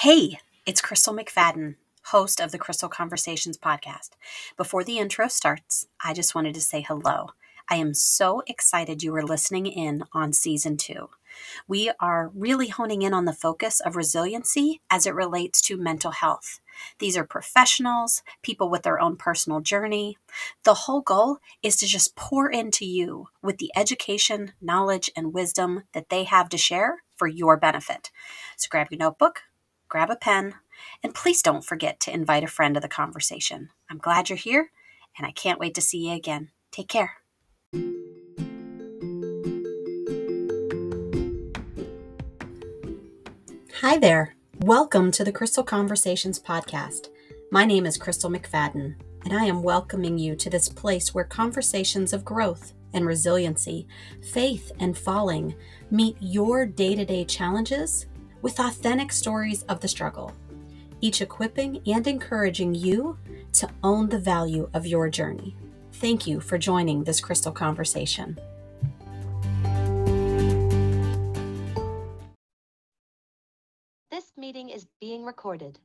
Hey, it's Crystal McFadden, host of the Crystal Conversations podcast. Before the intro starts, I just wanted to say hello. I am so excited you are listening in on season two. We are really honing in on the focus of resiliency as it relates to mental health. These are professionals, people with their own personal journey. The whole goal is to just pour into you with the education, knowledge, and wisdom that they have to share for your benefit. So grab your notebook, grab a pen, and please don't forget to invite a friend to the conversation. I'm glad you're here, and I can't wait to see you again. Take care. Hi there. Welcome to the Crystal Conversations podcast. My name is Crystal McFadden, and I am welcoming you to this place where conversations of growth and resiliency, faith and falling meet your day to day challenges with authentic stories of the struggle, each equipping and encouraging you to own the value of your journey. Thank you for joining this crystal conversation. This meeting is being recorded.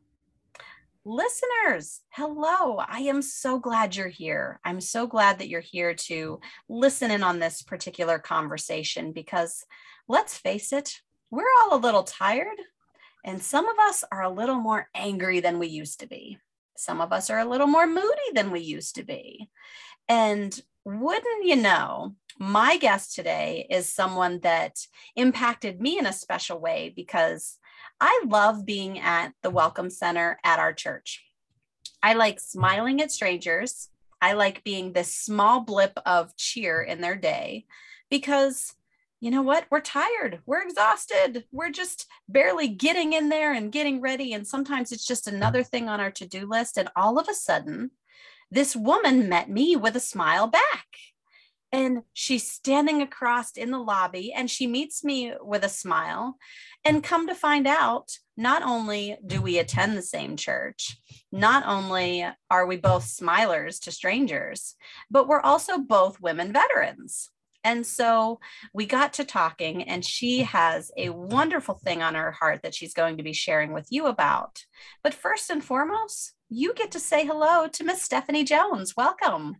Listeners, hello. I am so glad you're here. I'm so glad that you're here to listen in on this particular conversation because let's face it, we're all a little tired, and some of us are a little more angry than we used to be. Some of us are a little more moody than we used to be. And wouldn't you know, my guest today is someone that impacted me in a special way because I love being at the Welcome Center at our church. I like smiling at strangers. I like being this small blip of cheer in their day because you know what? We're tired. We're exhausted. We're just barely getting in there and getting ready. And sometimes it's just another thing on our to do list. And all of a sudden, this woman met me with a smile back. And she's standing across in the lobby and she meets me with a smile. And come to find out, not only do we attend the same church, not only are we both smilers to strangers, but we're also both women veterans. And so we got to talking, and she has a wonderful thing on her heart that she's going to be sharing with you about. But first and foremost, you get to say hello to Miss Stephanie Jones. Welcome.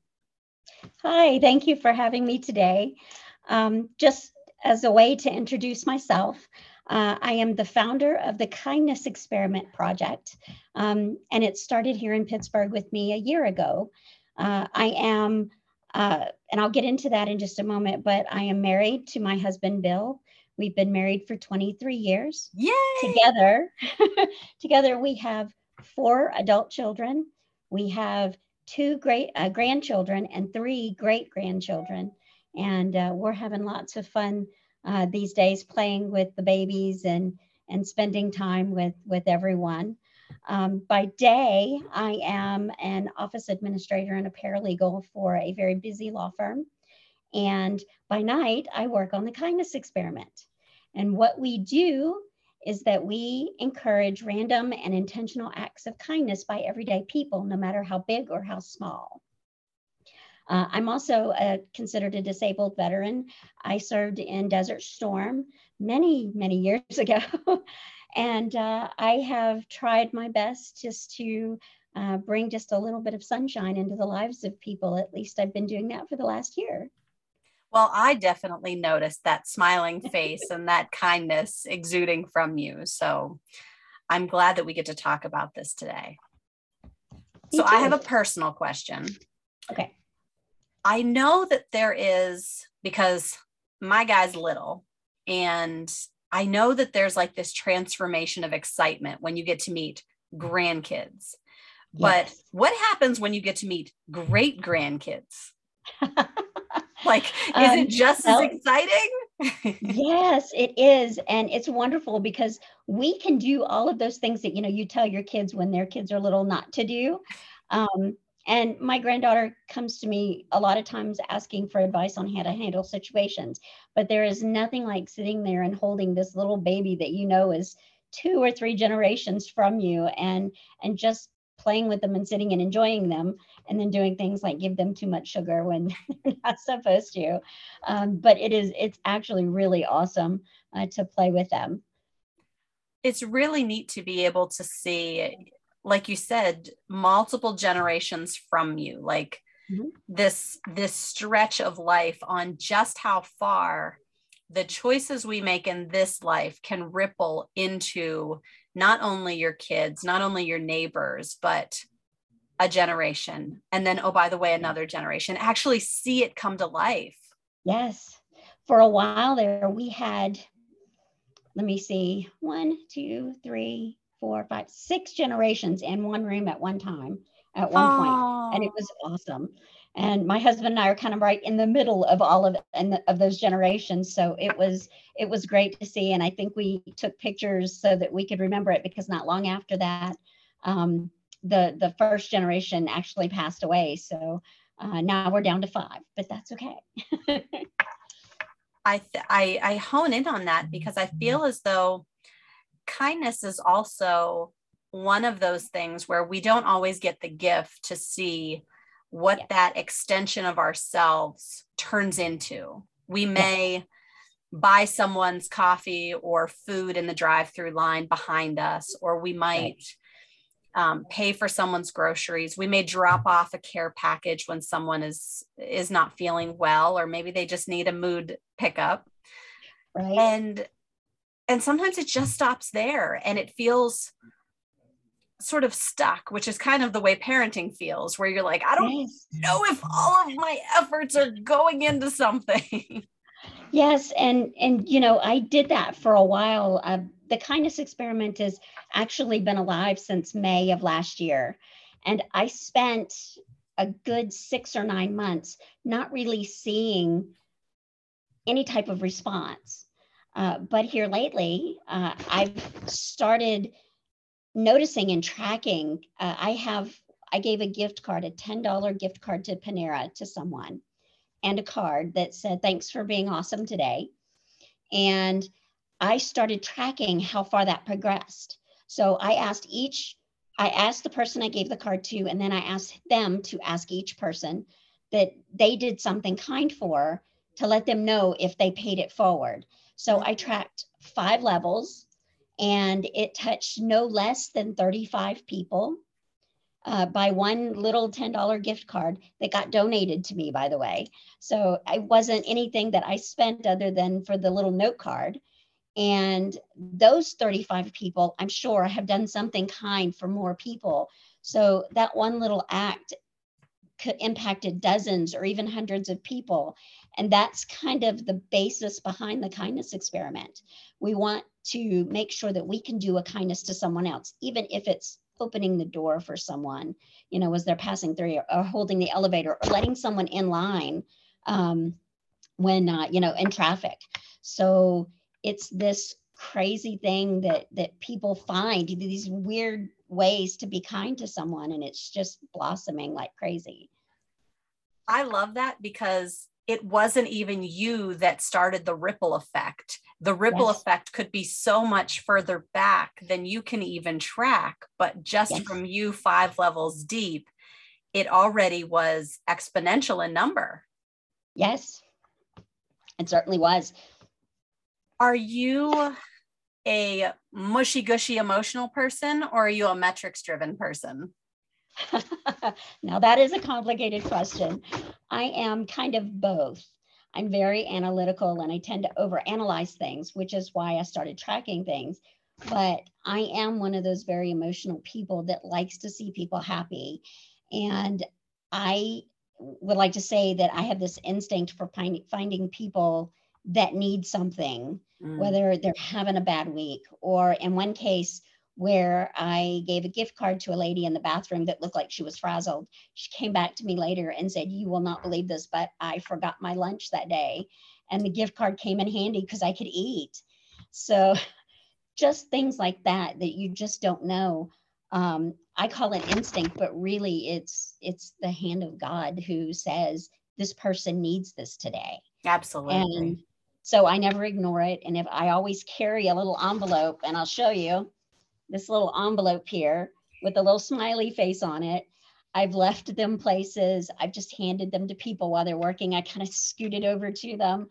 Hi, thank you for having me today. Um, just as a way to introduce myself, uh, I am the founder of the Kindness Experiment Project, um, and it started here in Pittsburgh with me a year ago. Uh, I am uh, and I'll get into that in just a moment, but I am married to my husband, Bill. We've been married for 23 years. Yay! Together, together we have four adult children. We have two great uh, grandchildren and three great grandchildren. And uh, we're having lots of fun uh, these days playing with the babies and, and spending time with, with everyone. Um, by day, I am an office administrator and a paralegal for a very busy law firm. And by night, I work on the kindness experiment. And what we do is that we encourage random and intentional acts of kindness by everyday people, no matter how big or how small. Uh, I'm also a, considered a disabled veteran. I served in Desert Storm many, many years ago. And uh, I have tried my best just to uh, bring just a little bit of sunshine into the lives of people. At least I've been doing that for the last year. Well, I definitely noticed that smiling face and that kindness exuding from you. So I'm glad that we get to talk about this today. Me so too. I have a personal question. Okay. I know that there is, because my guy's little and I know that there's like this transformation of excitement when you get to meet grandkids. Yes. But what happens when you get to meet great grandkids? like, is um, it just well, as exciting? yes, it is. And it's wonderful because we can do all of those things that, you know, you tell your kids when their kids are little not to do. Um, and my granddaughter comes to me a lot of times asking for advice on how to handle situations. But there is nothing like sitting there and holding this little baby that you know is two or three generations from you and and just playing with them and sitting and enjoying them and then doing things like give them too much sugar when they're not supposed to um, but it is it's actually really awesome uh, to play with them it's really neat to be able to see like you said multiple generations from you like mm-hmm. this this stretch of life on just how far the choices we make in this life can ripple into not only your kids not only your neighbors but a generation. And then oh by the way another generation. Actually see it come to life. Yes. For a while there we had let me see one two three four five six generations in one room at one time at one oh. point, and it was awesome and my husband and I are kind of right in the middle of all of and of those generations. So it was it was great to see, and I think we took pictures so that we could remember it because not long after that, um, the the first generation actually passed away. So uh, now we're down to five, but that's okay. I, th- I I hone in on that because I feel as though kindness is also one of those things where we don't always get the gift to see what yeah. that extension of ourselves turns into. We may yeah. buy someone's coffee or food in the drive through line behind us, or we might. Right. Um, pay for someone's groceries we may drop off a care package when someone is is not feeling well or maybe they just need a mood pickup right. and and sometimes it just stops there and it feels sort of stuck, which is kind of the way parenting feels, where you're like, I don't yes. know if all of my efforts are going into something. Yes, and and you know, I did that for a while. Uh, the kindness experiment has actually been alive since May of last year, and I spent a good six or nine months not really seeing any type of response. Uh, but here lately, uh, I've started noticing and tracking, uh, I have, I gave a gift card, a $10 gift card to Panera to someone and a card that said, thanks for being awesome today. And I started tracking how far that progressed. So I asked each, I asked the person I gave the card to, and then I asked them to ask each person that they did something kind for to let them know if they paid it forward. So I tracked five levels and it touched no less than 35 people uh, by one little $10 gift card that got donated to me, by the way. So it wasn't anything that I spent other than for the little note card. And those 35 people, I'm sure, have done something kind for more people. So that one little act impacted dozens or even hundreds of people. And that's kind of the basis behind the kindness experiment. We want to make sure that we can do a kindness to someone else, even if it's opening the door for someone, you know, as they're passing through or, or holding the elevator or letting someone in line um, when, uh, you know, in traffic. So it's this crazy thing that that people find these weird ways to be kind to someone and it's just blossoming like crazy. I love that because it wasn't even you that started the ripple effect. The ripple yes. effect could be so much further back than you can even track, but just yes. from you five levels deep, it already was exponential in number. Yes, it certainly was. Are you a mushy gushy emotional person or are you a metrics driven person? now, that is a complicated question. I am kind of both. I'm very analytical and I tend to overanalyze things, which is why I started tracking things. But I am one of those very emotional people that likes to see people happy. And I would like to say that I have this instinct for finding people that need something, mm. whether they're having a bad week, or in one case, where I gave a gift card to a lady in the bathroom that looked like she was frazzled. She came back to me later and said, You will not believe this, but I forgot my lunch that day. And the gift card came in handy because I could eat. So just things like that that you just don't know. Um, I call it instinct, but really it's it's the hand of God who says this person needs this today. Absolutely. And so I never ignore it. And if I always carry a little envelope, and I'll show you, this little envelope here with a little smiley face on it. I've left them places. I've just handed them to people while they're working. I kind of scooted over to them.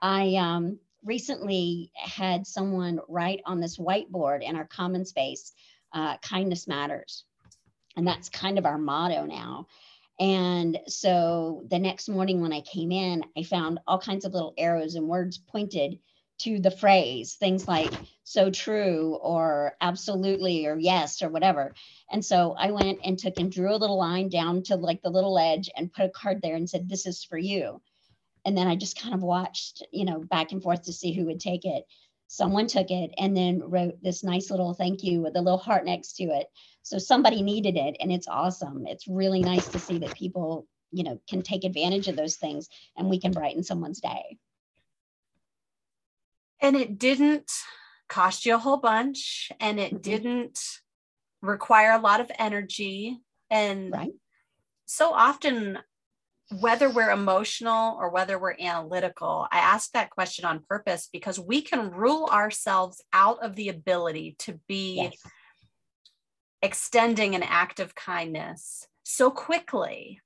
I um, recently had someone write on this whiteboard in our common space uh, kindness matters and that's kind of our motto now and so the next morning when i came in i found all kinds of little arrows and words pointed to the phrase things like so true or absolutely or yes or whatever. And so i went and took and drew a little line down to like the little edge and put a card there and said this is for you. And then i just kind of watched you know back and forth to see who would take it someone took it and then wrote this nice little thank you with a little heart next to it so somebody needed it and it's awesome it's really nice to see that people you know can take advantage of those things and we can brighten someone's day and it didn't cost you a whole bunch and it mm-hmm. didn't require a lot of energy and right. so often whether we're emotional or whether we're analytical i ask that question on purpose because we can rule ourselves out of the ability to be yes. extending an act of kindness so quickly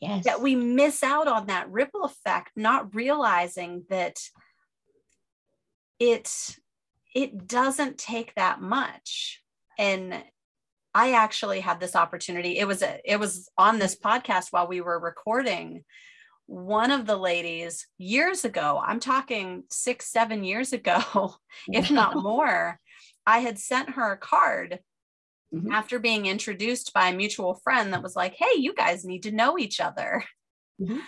yes. that we miss out on that ripple effect not realizing that it it doesn't take that much and i actually had this opportunity it was a, it was on this podcast while we were recording one of the ladies years ago i'm talking six seven years ago if not more i had sent her a card mm-hmm. after being introduced by a mutual friend that was like hey you guys need to know each other mm-hmm.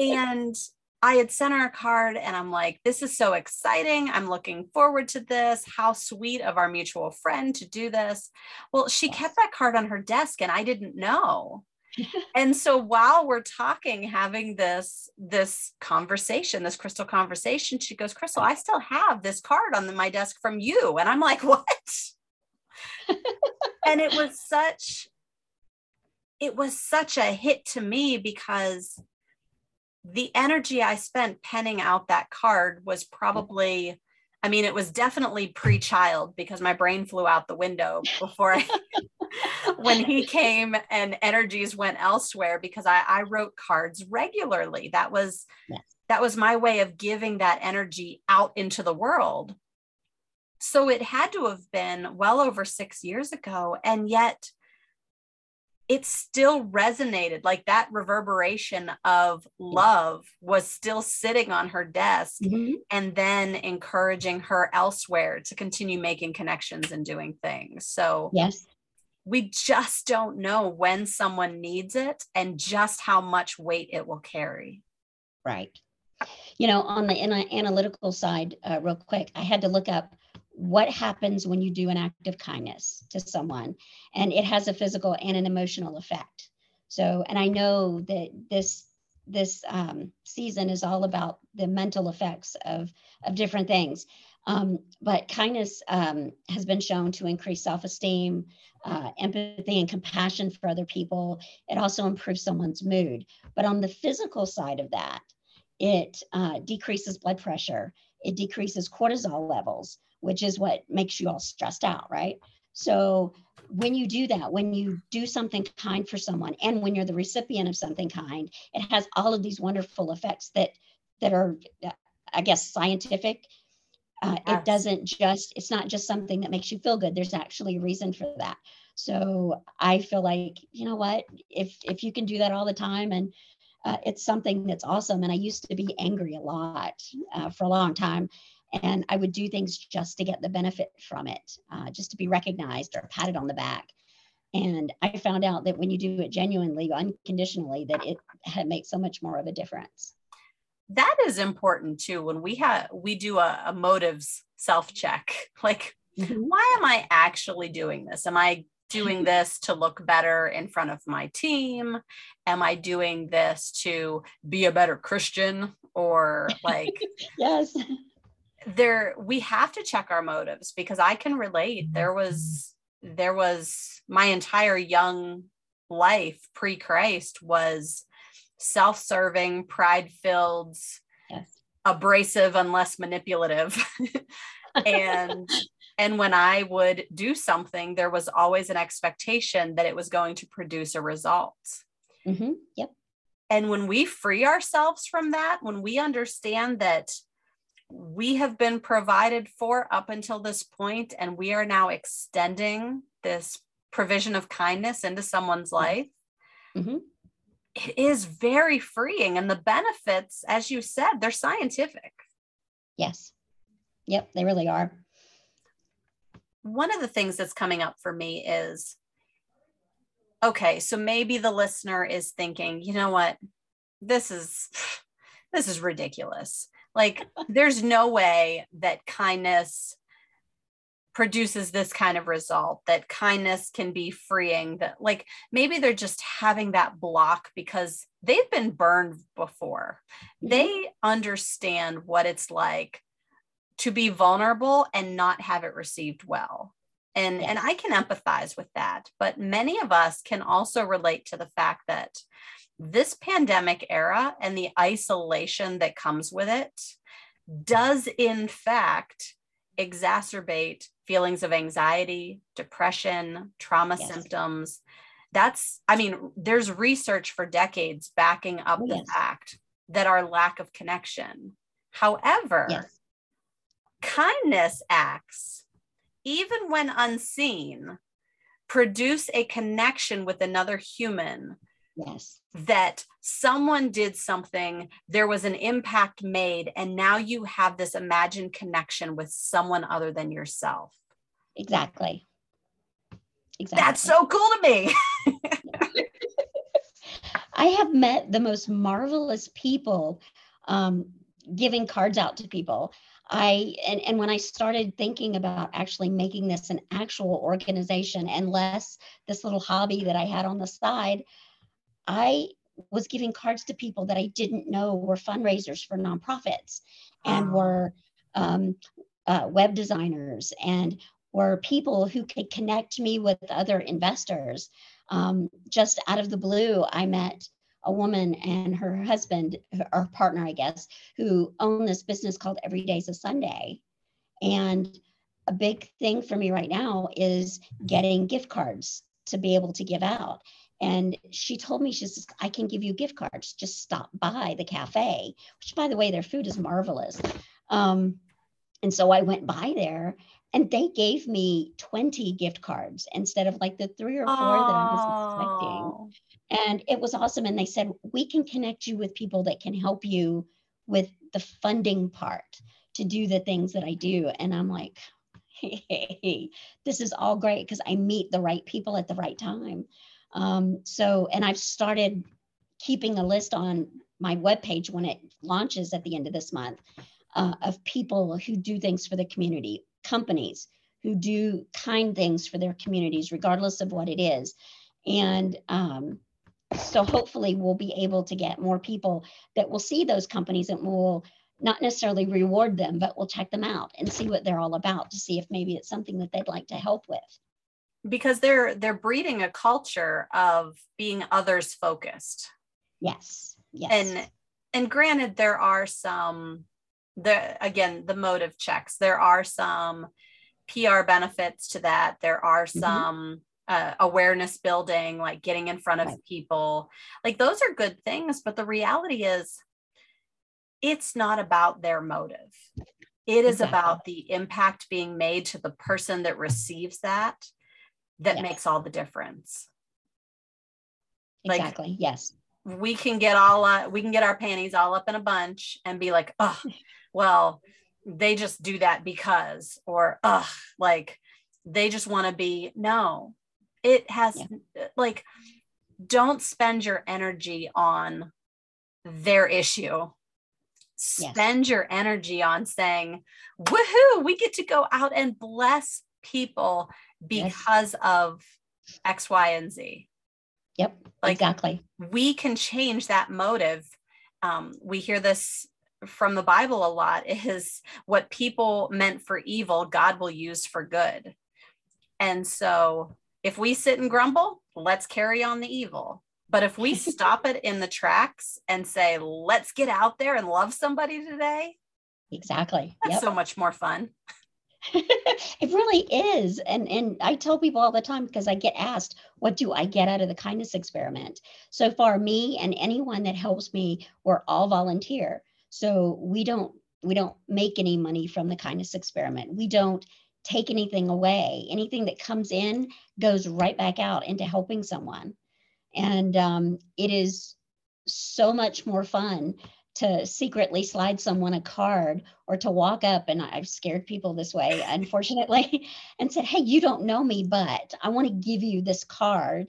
and I had sent her a card and I'm like, this is so exciting. I'm looking forward to this. How sweet of our mutual friend to do this. Well, she kept that card on her desk and I didn't know. and so while we're talking having this this conversation this crystal conversation she goes crystal i still have this card on the, my desk from you and i'm like what and it was such it was such a hit to me because the energy I spent penning out that card was probably, I mean, it was definitely pre child because my brain flew out the window before I, when he came and energies went elsewhere because I, I wrote cards regularly. That was, yes. that was my way of giving that energy out into the world. So it had to have been well over six years ago. And yet, it still resonated like that reverberation of love was still sitting on her desk mm-hmm. and then encouraging her elsewhere to continue making connections and doing things. So yes. we just don't know when someone needs it and just how much weight it will carry. Right. You know on the analytical side uh, real quick i had to look up what happens when you do an act of kindness to someone and it has a physical and an emotional effect. So and i know that this this um, season is all about the mental effects of of different things. Um, but kindness um, has been shown to increase self-esteem uh, empathy and compassion for other people. It also improves someone's mood. But on the physical side of that it uh, decreases blood pressure. It decreases cortisol levels which is what makes you all stressed out, right? So when you do that, when you do something kind for someone, and when you're the recipient of something kind, it has all of these wonderful effects that that are, I guess, scientific. Uh, yes. It doesn't just, it's not just something that makes you feel good. There's actually a reason for that. So I feel like, you know what, if if you can do that all the time and uh, it's something that's awesome. And I used to be angry a lot uh, for a long time and I would do things just to get the benefit from it, uh, just to be recognized or patted on the back. And I found out that when you do it genuinely, unconditionally, that it had makes so much more of a difference. That is important too. When we have we do a, a motives self check, like mm-hmm. why am I actually doing this? Am I doing this to look better in front of my team? Am I doing this to be a better Christian? Or like, yes, there we have to check our motives because i can relate. There was there was my entire young life pre-christ was self-serving pride-filled yes. abrasive unless manipulative. And and when i would do something there was always an expectation that it was going to produce a result. Mm-hmm. yep. And when we free ourselves from that when we understand that we have been provided for up until this point, and we are now extending this provision of kindness into someone's life. Mhm. It is very freeing. And the benefits, as you said, they're scientific. Yes. Yep, they really are. one of the things that's coming up for me is okay so maybe the listener is thinking you know what this is this is ridiculous like there's no way that kindness produces this kind of result that kindness can be freeing that like maybe they're just having that block because they've been burned before. Mhm. they understand what it's like to be vulnerable and not have it received well. And and i can empathize with that but many of us can also relate to the fact that this pandemic era and the isolation that comes with it does in fact exacerbate feelings of anxiety depression trauma Yes. symptoms that's i mean there's research for decades backing up Oh, the fact that our lack of connection however Yes. kindness acts, even when unseen, produce a connection with another human Yes. that someone did something, there was an impact made, and now you have this imagined connection with someone other than yourself. Exactly. Exactly. That's so cool to me. I have met the most marvelous people um, giving cards out to people. I and, and when I started thinking about actually making this an actual organization and less this little hobby that I had on the side, I was giving cards to people that I didn't know were fundraisers for nonprofits and Oh. were um, uh, web designers and were people who could connect me with other investors. Um, just out of the blue, I met a woman and her husband, or partner, I guess, who own this business called Every Day's a Sunday. And a big thing for me right now is getting gift cards to be able to give out. And she told me, she says, I can give you gift cards. Just stop by the cafe, which, by the way, their food is marvelous. Um, and so I went by there and they gave me 20 gift cards instead of like the three or four that I was expecting. And it was awesome. And they said we can connect you with people that can help you with the funding part to do the things that i do. And i'm like hey this is all great because i meet the right people at the right time um, so and i've started keeping a list on my webpage when it launches at the end of this month uh, of people who do things for the community companies who do kind things for their communities regardless of what it is and um, so hopefully we'll be able to get more people that will see those companies and will not necessarily reward them, but we'll check them out and see what they're all about to see if maybe it's something that they'd like to help with. Because they're they're breeding a culture of being others focused. Yes. Yes. and and granted there are some the again the motive checks there are some pr benefits to that there are Mhm. some uh, awareness building like getting in front of Right. people like those are good things but the reality is it's not about their motive it is Exactly. about the impact being made to the person that receives that that Yes. makes all the difference like- exactly. Yes. we can get all uh, we can get our panties all up in a bunch and be like oh well they just do that because or ugh like they just want to be no it has like don't spend your energy on their issue Yes. spend your energy on saying woohoo we get to go out and bless people Yes. because of x y and z Yep. Like- exactly. we can change that motive. Um, we hear this from the Bible a lot is what people meant for evil, God will use for good. And so if we sit and grumble, let's carry on the evil. But if we stop it in the tracks and say, let's get out there and love somebody today, Exactly. that's Yep. so much more fun. it really is. And and I tell people all the time because I get asked, what do I get out of the kindness experiment? So far, me and anyone that helps me, we're all volunteer. So we don't we don't make any money from the kindness experiment. We don't take anything away. Anything that comes in goes right back out into helping someone. And um, it is so much more fun to secretly slide someone a card or to walk up and I've scared people this way, unfortunately, and said, Hey, you don't know me, but I want to give you this card.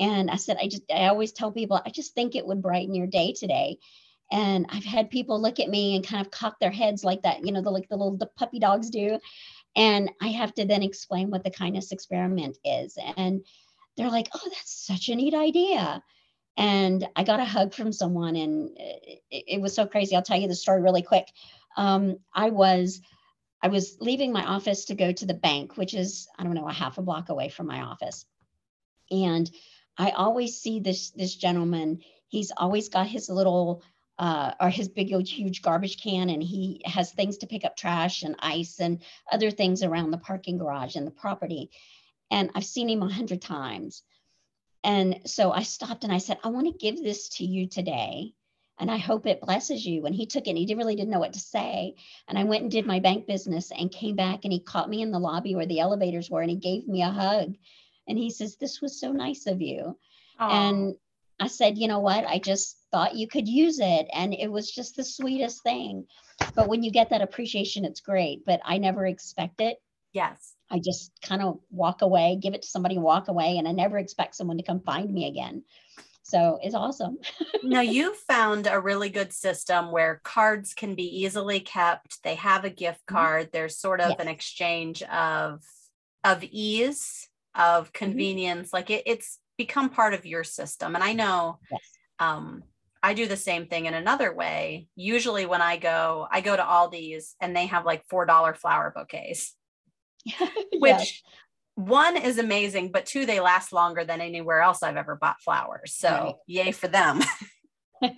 And I said, I just, I always tell people, I just think it would brighten your day today. And I've had people look at me and kind of cock their heads like that, you know, the like the little the puppy dogs do. And I have to then explain what the kindness experiment is. And they're like, oh, that's such a neat idea. And I got a hug from someone, and it, it was so crazy. I'll tell you the story really quick. Um, I was I was leaving my office to go to the bank, which is I don't know a half a block away from my office, and I always see this this gentleman. He's always got his little uh, or his big old huge garbage can and he has things to pick up trash and ice and other things around the parking garage and the property and i've seen him a hundred times and so i stopped and i said i want to give this to you today and i hope it blesses you and he took it and he really didn't know what to say and i went and did my bank business and came back and he caught me in the lobby where the elevators were and he gave me a hug and he says this was so nice of you Aww. and I said, you know what? I just thought you could use it. And it was just the sweetest thing. But when you get that appreciation, it's great. But I never expect it. Yes. I just kind of walk away, give it to somebody, walk away. And I never expect someone to come find me again. So it's awesome. now you found a really good system where cards can be easily kept. They have a gift mm-hmm. card. Mm-hmm. There's sort of yes. an exchange of of ease, of mm-hmm. convenience. Mm-hmm. Like it, it's become part of your system. And I know yes. um, I do the same thing in another way. Usually when I go, I go to Aldi's and they have like $4 flower bouquets, which yes. one is amazing, but two, they last longer than anywhere else I've ever bought flowers. So right. yay for them.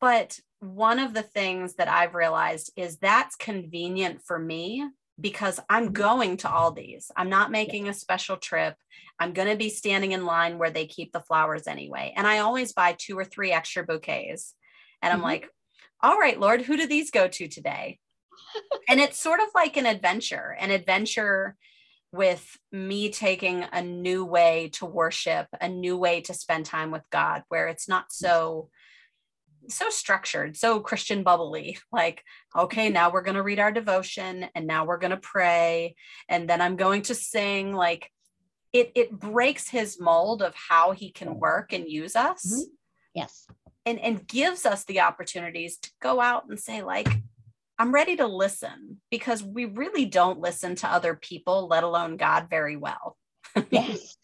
but one of the things that I've realized is that's convenient for me because I'm mm-hmm. going to all these. I'm not making a special trip. I'm going to be standing in line where they keep the flowers anyway. And I always buy two or three extra bouquets. And I'm mm-hmm. like, all right, Lord, who do these go to today? And it's sort of like an adventure, an adventure with me taking a new way to worship, a new way to spend time with God, where it's not so so structured, so Christian bubbly. Like, okay, now we're going to read our devotion and now we're going to pray and then I'm going to sing like it it breaks his mold of how he can work and use us. Mm-hmm. Yes. And and gives us the opportunities to go out and say like I'm ready to listen because we really don't listen to other people, let alone God very well. Yes.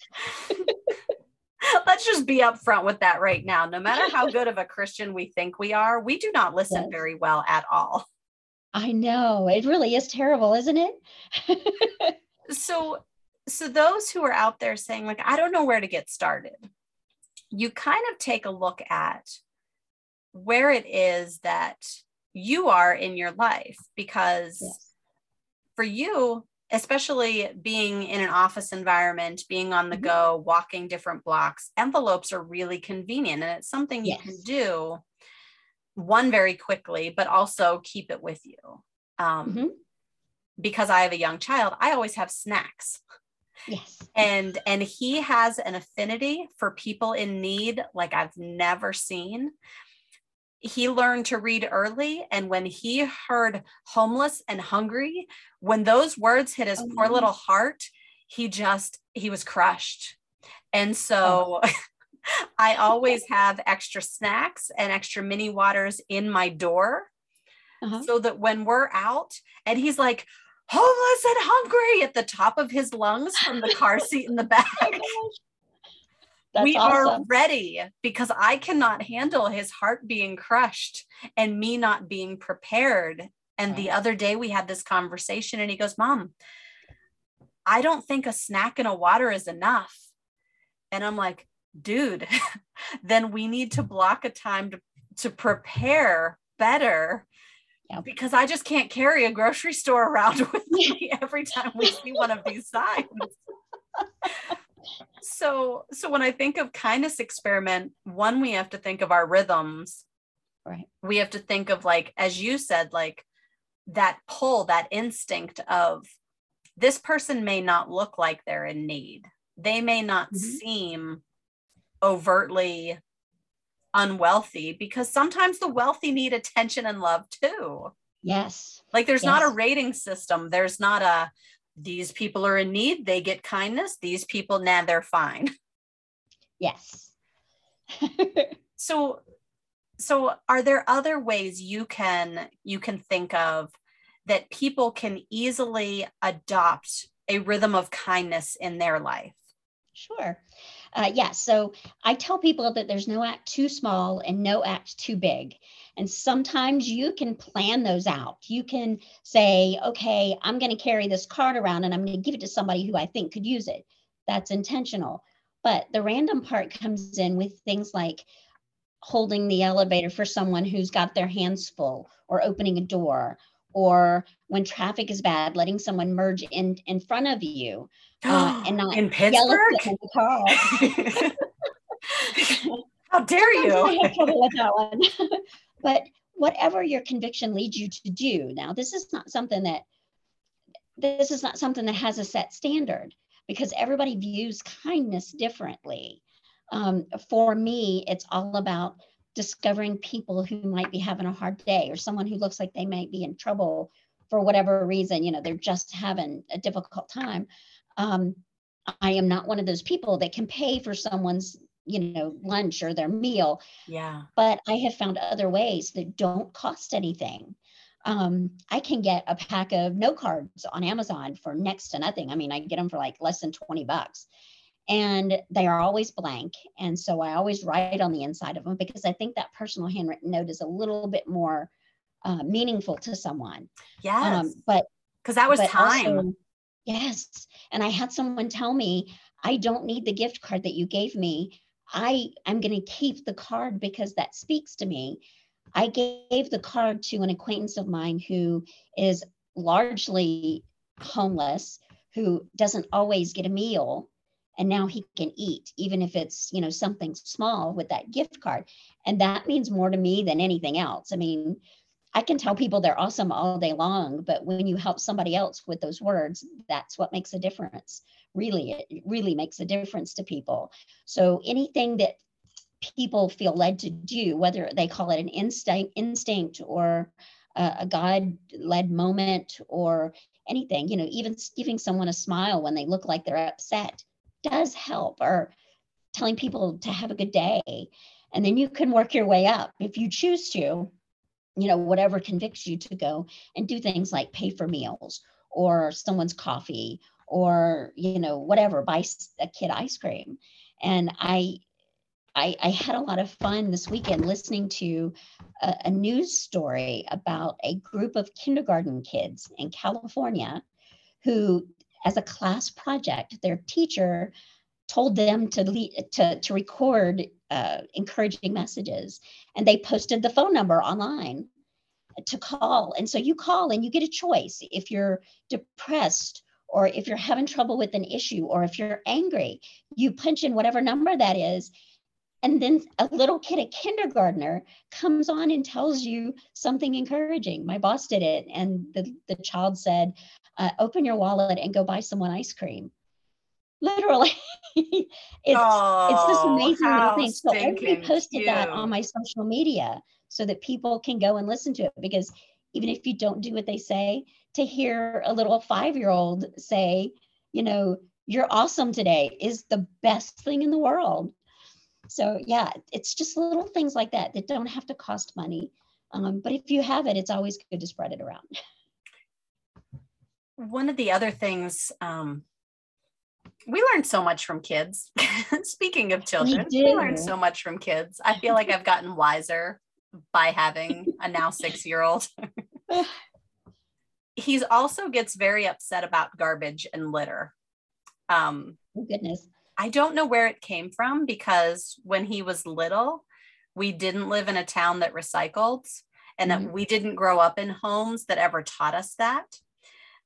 let's just be upfront with that right now. No matter how good of a Christian we think we are, we do not listen yes. very well at all. I know. It really is terrible, isn't it? so so those who are out there saying like I don't know where to get started. You kind of take a look at where it is that you are in your life because yes. for you especially being in an office environment, being on the mm-hmm. go, walking different blocks, envelopes are really convenient. And it's something you can do one very quickly, but also keep it with you. Um, mm-hmm. Because I have a young child, I always have snacks. Yes. And and he has an affinity for people in need like I've never seen he learned to read early and when he heard homeless and hungry when those words hit his oh, poor little heart he just he was crushed and so oh. i always have extra snacks and extra mini waters in my door uh-huh. so that when we're out and he's like homeless and hungry at the top of his lungs from the car seat in the back oh that's we awesome. are ready because I cannot handle his heart being crushed and me not being prepared. And the other day we had this conversation and he goes, Mom, I don't think a snack and a water is enough. And I'm like, dude, then we need to block a time to, to prepare better because I just can't carry a grocery store around with me every time we see one of these signs so so when i think of kindness experiment one we have to think of our rhythms Right. We have to think of like, as you said, like that pull, that instinct of this person may not look like they're in need. They may not Mhm. seem overtly unwealthy because sometimes the wealthy need attention and love too. Yes. Like there's not a rating system. There's not a these people are in need, they get kindness. These people, nah, they're fine. Yes. So so are there other ways you can you can think of that people can easily adopt a rhythm of kindness in their life? Sure. Uh, yeah. So I tell people that there's no act too small and no act too big. And sometimes you can plan those out. You can say, okay, I'm going to carry this card around and I'm going to give it to somebody who I think could use it. That's intentional. But the random part comes in with things like holding the elevator for someone who's got their hands full or opening a door or when traffic is bad letting someone merge in in front of you uh, and not in Pittsburgh? in the car. How dare you? I have trouble with that one. but whatever your conviction leads you to do, now this is not something that this is not something that has a set standard because everybody views kindness differently. Um, for me, it's all about discovering people who might be having a hard day or someone who looks like they might be in trouble for whatever reason. You know, they're just having a difficult time. Um, I am not one of those people that can pay for someone's you know lunch or their meal Yeah. but i have found other ways that don't cost anything um, i can get a pack of note cards on amazon for next to nothing i mean i get them for like less than 20 bucks and they are always blank and so i always write on the inside of them because i think that personal handwritten note is a little bit more uh, meaningful to someone Yes. um, but Because that was time. also- yes. And I had someone tell me, I don't need the gift card that you gave me. I I'm going to keep the card because that speaks to me. I gave the card to an acquaintance of mine who is largely homeless, who doesn't always get a meal, and now he can eat, even if it's you know something small with that gift card, and that means more to me than anything else. I mean, I can tell people they're awesome all day long, but when you help somebody else with those words, that's what makes a difference. Really, it really makes a difference to people. So anything that people feel led to do, whether they call it an instinct, instinct or a, God-led moment or anything, you know, even giving someone a smile when they look like they're upset does help, or telling people to have a good day. And then you can work your way up if you choose to you know, whatever convicts you to go and do things like pay for meals or someone's coffee or, you know, whatever, buy a kid ice cream. And I, I, I had a lot of fun this weekend listening to a, a news story about a group of kindergarten kids in California who, as a class project, their teacher told them to lead, to, to record uh, encouraging messages. And they posted the phone number online to call. And so you call and you get a choice. If you're depressed or if you're having trouble with an issue or if you're angry you punch in whatever number that is. And then a little kid a kindergartner comes on and tells you something encouraging. My boss did it. And the, the child said uh, open your wallet and go buy someone ice cream literally it's it's this Oh, amazing little thing. So I already stinking posted that on my social media so that people can go and listen to it because even if you don't do what they say, to hear a little five year old say, you know, you're awesome today is the best thing in the world. So, yeah, it's just little things like that that don't have to cost money. Um, but if you have it, it's always good to spread it around. one of the other things um, we learned so much from kids. Speaking of children we, learned so much from kids. I feel like i've gotten wiser by having a now six year old he also gets very upset about garbage and litter. Um, Oh, goodness. i don't know where it came from because when he was little we didn't live in a town that recycled and that Mhm. we didn't grow up in homes that ever taught us that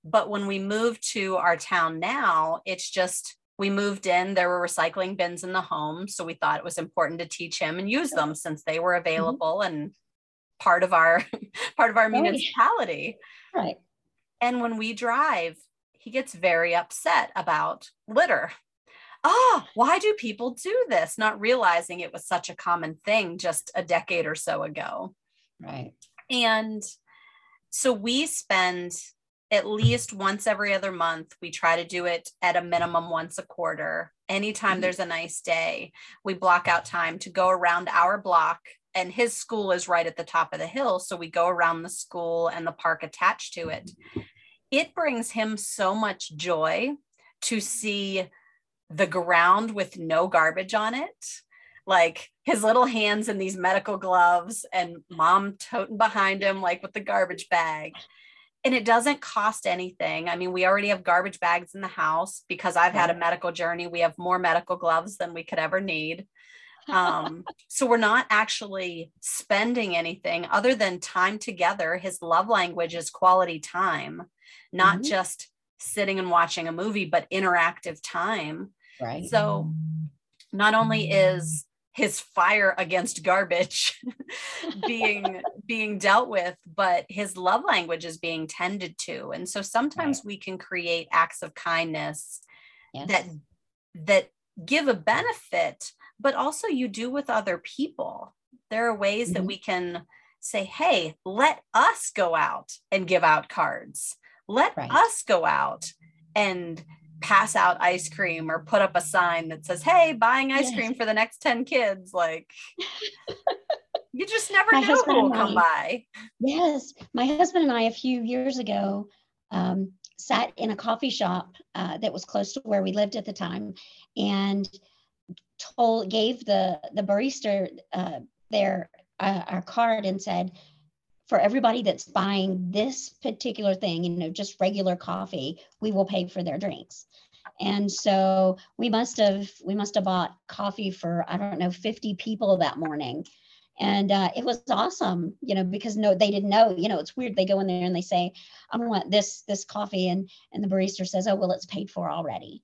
but when we moved to our town now, it's just we moved in, there were recycling bins in the home. So we thought it was important to teach him and use them since they were available and part of our part of our Right. municipality. Right. And when we drive, he gets very upset about litter. Ah, why do people do this? Not realizing it was such a common thing just a decade or so ago. Right. And so we spend at least once every other month. We try to do it at a minimum once a quarter. Anytime Mhm. there's a nice day, we block out time to go around our block. And his school is right at the top of the hill. So we go around the school and the park attached to it. It brings him so much joy to see the ground with no garbage on it like his little hands in these medical gloves and mom toting behind him like with the garbage bag and it doesn't cost anything. I mean we already have garbage bags in the house because i've had a medical journey. We have more medical gloves than we could ever need. Um, so we're not actually spending anything other than time together. His love language is quality time not Mhm. just sitting and watching a movie but interactive time. Right. so not only is his fire against garbage being being dealt with, but his love language is being tended to. And so sometimes we can create acts of kindness yes. that that give a benefit, but also you do with other people. There are ways that Mhm. we can say, hey, let us go out and give out cards. Let Right. us go out and pass out ice cream or put up a sign that says, hey, buying ice Yes. cream for the next 10 kids. Like, you just never My know who will come I- by. Yes, my husband and I a few years ago um, sat in a coffee shop uh, that was close to where we lived at the time, and told gave the the barista uh, their uh, our card and said, for everybody that's buying this particular thing, you know, just regular coffee, we will pay for their drinks. And so we must have we must have bought coffee for I don't know 50 people that morning. And uh, it was awesome you know because no they didn't know you know it's weird. They go in there and they say i want this this coffee and and the barista says oh well it's paid for already.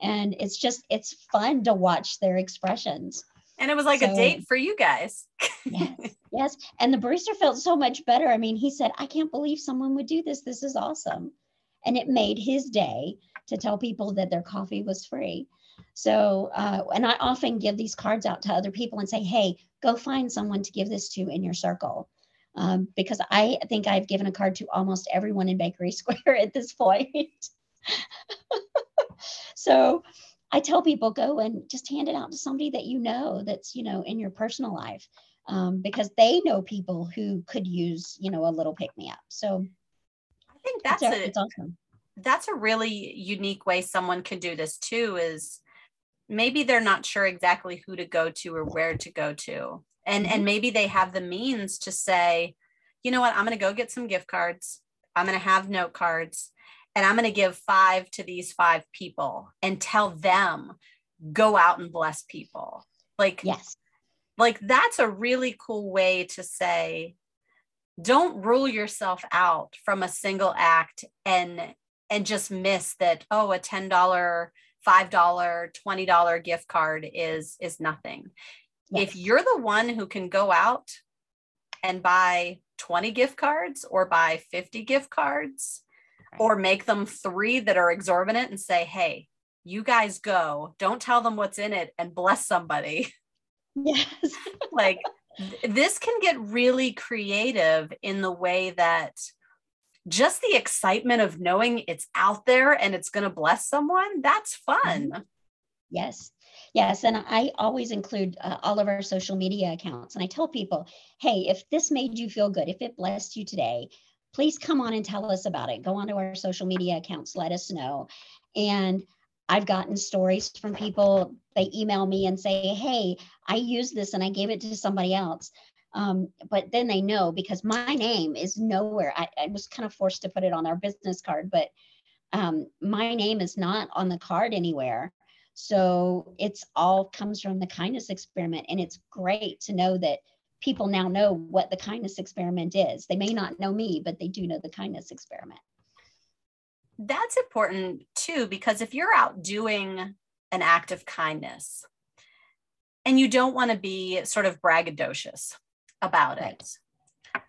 And it's just it's fun to watch their expressions And it was like a date for you guys. yes. Yes. And the barista felt so much better. I mean he said i can't believe someone would do this. This is awesome. And it made his day to tell people that their coffee was free. So uh, and i often give these cards out to other people and say hey go find someone to give this to in your circle. Um, because i think i've given a card to almost everyone in bakery square at this point. So i tell people go and just hand it out to somebody that you know that's you know in your personal life um, because they know people who could use you know a little pick me up. So I think that's it's, a, it's awesome. that's a really unique way someone can do this too is maybe they're not sure exactly who to go to or where to go to. And and maybe they have the means to say you know what? I'm going to go get some gift cards. I'm going to have note cards and i'm going to give five to these five people and tell them go out and bless people. Like yes. like that's a really cool way to say don't rule yourself out from a single act and and just miss that oh a $10 $5 $20 gift card is is nothing. If you're the one who can go out and buy 20 gift cards or buy 50 gift cards or make them three that are exorbitant and say hey you guys go don't tell them what's in it and bless somebody yes like this can get really creative in the way that just the excitement of knowing it's out there and it's going to bless someone that's fun Yes. Yes. And I always include uh, all of our social media accounts. And I tell people, hey, if this made you feel good, if it blessed you today, please come on and tell us about it. Go onto our social media accounts, let us know. And I've gotten stories from people, they email me and say, hey, I used this and I gave it to somebody else. Um, but then they know because my name is nowhere. I, I was kind of forced to put it on our business card, but um, my name is not on the card anywhere. So it's all comes from the kindness experiment. And it's great to know that people now know what the kindness experiment is. They may not know me, but they do know the kindness experiment. that's important too because if you're out doing an act of kindness and you don't want to be sort of braggadocious about Right. it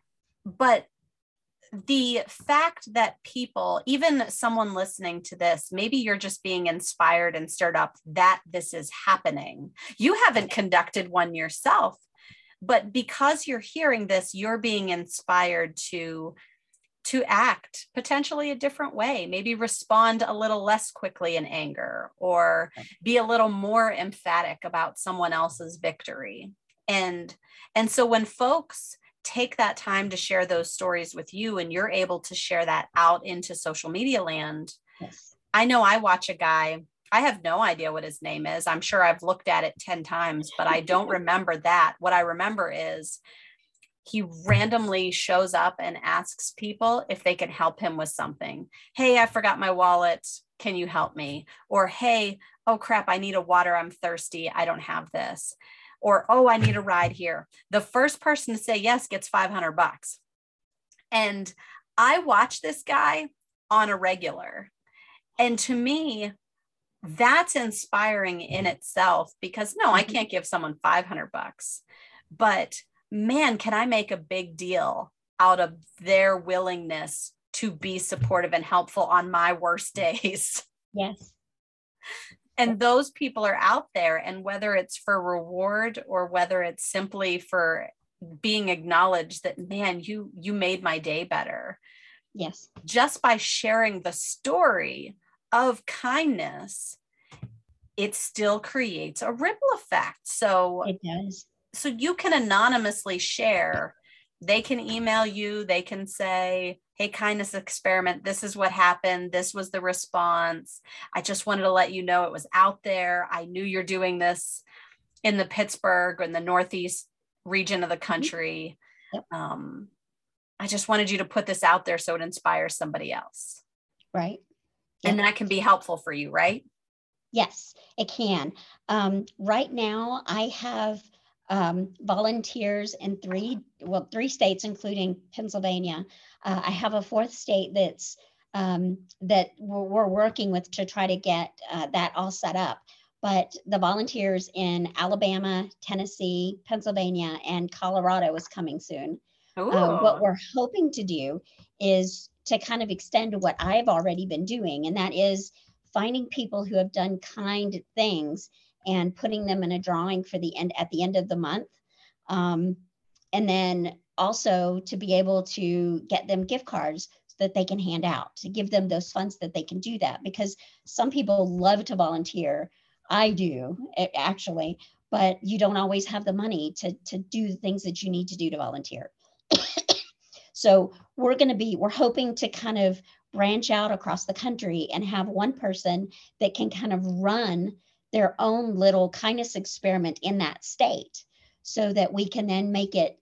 but the fact that people, even someone listening to this, maybe you're just being inspired and stirred up that this is happening. You haven't conducted one yourself, but because you're hearing this, you're being inspired to to act potentially a different way, maybe respond a little less quickly in anger or be a little more emphatic about someone else's victory. And and so when folks take that time to share those stories with you and you're able to share that out into social media land. Yes. I know I watch a guy, I have no idea what his name is. I'm sure I've looked at it 10 times, but I don't remember that. What I remember is he randomly shows up and asks people if they can help him with something. Hey, I forgot my wallet. Can you help me? Or, hey, oh crap, I need a water. I'm thirsty. I don't have this or oh i need a ride here the first person to say yes gets 500 bucks and i watch this guy on a regular and to me that's inspiring in itself because no i mm-hmm. can't give someone 500 bucks but man can i make a big deal out of their willingness to be supportive and helpful on my worst days. Yes. And those people are out there and whether it's for reward or whether it's simply for being acknowledged that man you you made my day better. Yes. Just by sharing the story of kindness it still creates a ripple effect. So it does. so you can anonymously share. They can email you. They can say hey kindness experiment. This is what happened. This was the response. I just wanted to let you know it was out there. I knew you're doing this in the pittsburgh or in the northeast region of the mm-hmm. country. Yep. um, i just wanted you to put this out there so it inspires somebody else. Right yep. and that can be helpful for you right yes it can um, right now i have um, volunteers in three, well, three states, including Pennsylvania. Uh, I have a fourth state that's um, that we're, we're, working with to try to get uh, that all set up. But the volunteers in Alabama, Tennessee, Pennsylvania, and Colorado is coming soon. Uh, what we're hoping to do is to kind of extend to what I've already been doing, and that is finding people who have done kind things and putting them in a drawing for the end at the end of the month. Um, and then also to be able to get them gift cards that they can hand out to give them those funds that they can do that because some people love to volunteer i do actually but you don't always have the money to, to do the things that you need to do to volunteer so we're going to be we're hoping to kind of branch out across the country and have one person that can kind of run their own little kindness experiment in that state so that we can then make it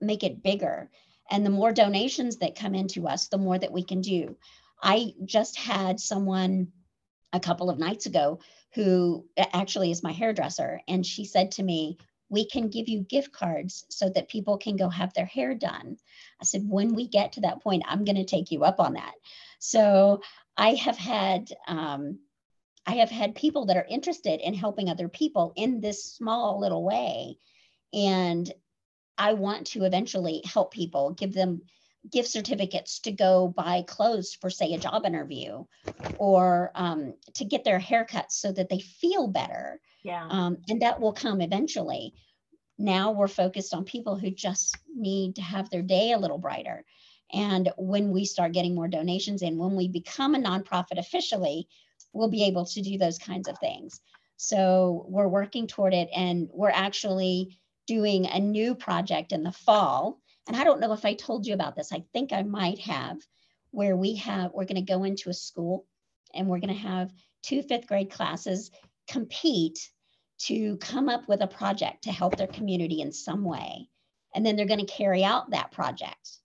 make it bigger. And the more donations that come into us the more that we can do. I just had someone a couple of nights ago who actually is my hairdresser and she said to me we can give you gift cards so that people can go have their hair done i said when we get to that point i'm going to take you up on that so i have had um, I have had people that are interested in helping other people in this small little way. And I want to eventually help people, give them gift certificates to go buy clothes for, say, a job interview or um, to get their haircuts so that they feel better. Yeah. Um, and that will come eventually. Now we're focused on people who just need to have their day a little brighter. And when we start getting more donations and when we become a nonprofit officially, we'll be able to do those kinds of things. So we're working toward it and we're actually doing a new project in the fall. And I don't know if I told you about this. I think I might have, where we have, we're going to go into a school and we're going to have two fifth grade classes compete to come up with a project to help their community in some way. And then they're going to carry out that project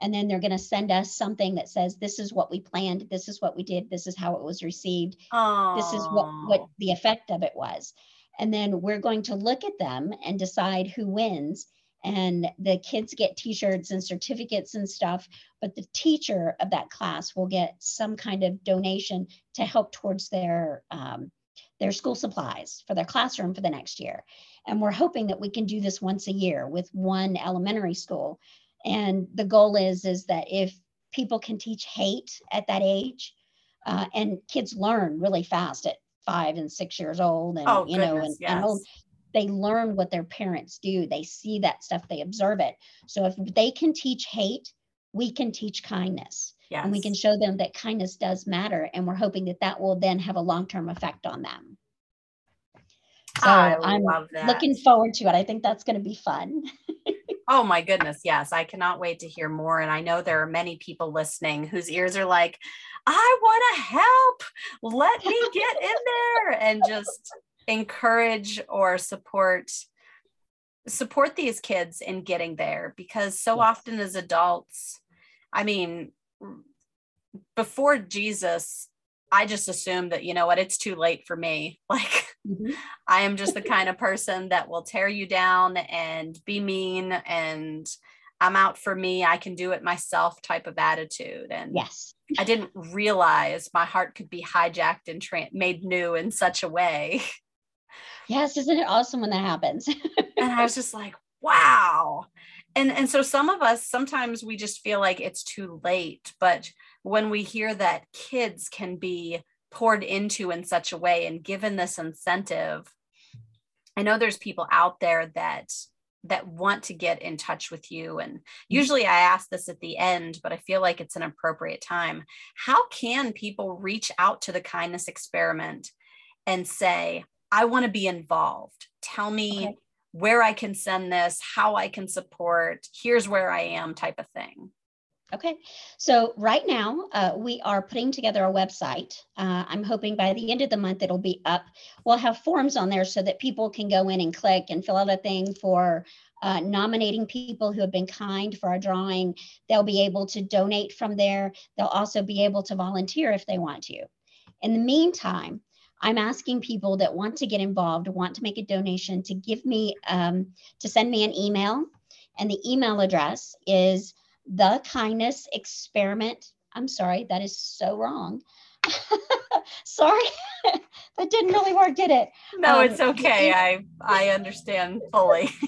and then they're going to send us something that says this is what we planned this is what we did this is how it was received Aww. this is what what the effect of it was and then we're going to look at them and decide who wins and the kids get t-shirts and certificates and stuff but the teacher of that class will get some kind of donation to help towards their um, their school supplies for their classroom for the next year and we're hoping that we can do this once a year with one elementary school and the goal is is that if people can teach hate at that age uh, and kids learn really fast at five and six years old and Oh, you know goodness, and, and old, yes. They learn what their parents do they see that stuff they observe it so if they can teach hate we can teach kindness Yes. and we can show them that kindness does matter and we're hoping that that will then have a long-term effect on them so I i'm love that. looking forward to it i think that's going to be fun Oh my goodness. Yes. I cannot wait to hear more. And I know there are many people listening whose ears are like, I want to help. Let me get in there and just encourage or support support these kids in getting there because so Yes. often as adults i mean before jesus i just assumed that you know what it's too late for me like Mhm. I am just the kind of person that will tear you down and be mean and I'm out for me. I can do it myself type of attitude. And yes I didn't realize my heart could be hijacked and tra- made new in such a way. yes isn't it awesome when that happens And I was just like, wow. And and so some of us sometimes we just feel like it's too late, but when we hear that kids can be poured into in such a way and given this incentive, I know there's people out there that that want to get in touch with you and mm-hmm. usually I ask this at the end but I feel like it's an appropriate time. How can people reach out to the kindness experiment and say, I want to be involved. Tell me Okay. where I can send this, how I can support, here's where I am type of thing. Okay, so right now uh, we are putting together a website. Uh, I'm hoping by the end of the month it'll be up. We'll have forms on there so that people can go in and click and fill out a thing for uh, nominating people who have been kind for our drawing. They'll be able to donate from there. They'll also be able to volunteer if they want to. In the meantime, I'm asking people that want to get involved, want to make a donation, to give me, um, to send me an email. And the email address is the kindness experiment. I'm sorry, that is so wrong. sorry, that didn't really work, did it? No, Um, it's okay. I I understand fully.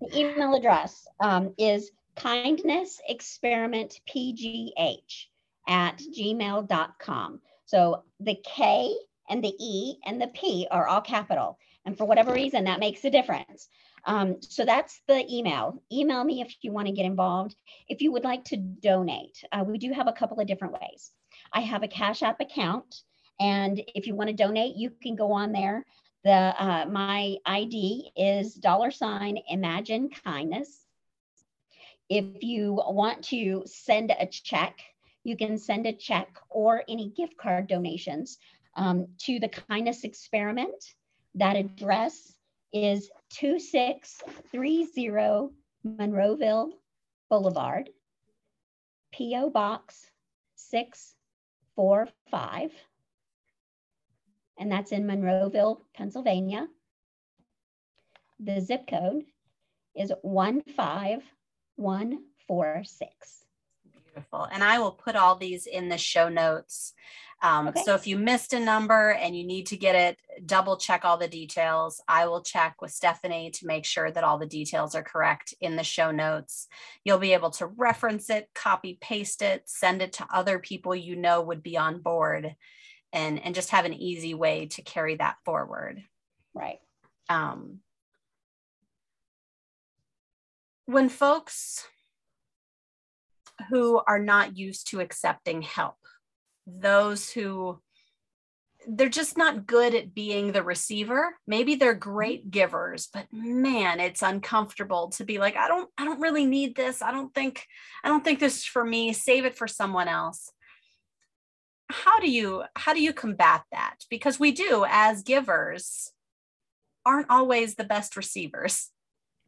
The email address um, is kindness experiment pgh at gmail.com. So the K and the E and the P are all capital. And for whatever reason, that makes a difference. Um, so that's the email. Email me if you want to get involved. If you would like to donate, uh, we do have a couple of different ways. I have a Cash App account. And if you want to donate, you can go on there. The uh, my ID is dollar sign imagine kindness. If you want to send a check, you can send a check or any gift card donations um, to the kindness experiment. That address is 2630 Monroeville Boulevard, P.O. Box 645 and that's in Monroeville, Pennsylvania. The zip code is 15146. Beautiful. And I will put all these in the show notes. Um, Okay. So if you missed a number and you need to get it, double check all the details. I will check with Stephanie to make sure that all the details are correct in the show notes. You'll be able to reference it, copy, paste it, send it to other people you know would be on board, and, and just have an easy way to carry that forward. Right. um, when folks who are not used to accepting help, those who they're just not good at being the receiver. Maybe they're great givers, but man, it's uncomfortable to be like, I don't, I don't really need this. I don't think, I don't think this is for me. Save it for someone else. How do you, how do you combat that? Because we do, as givers, aren't always the best receivers.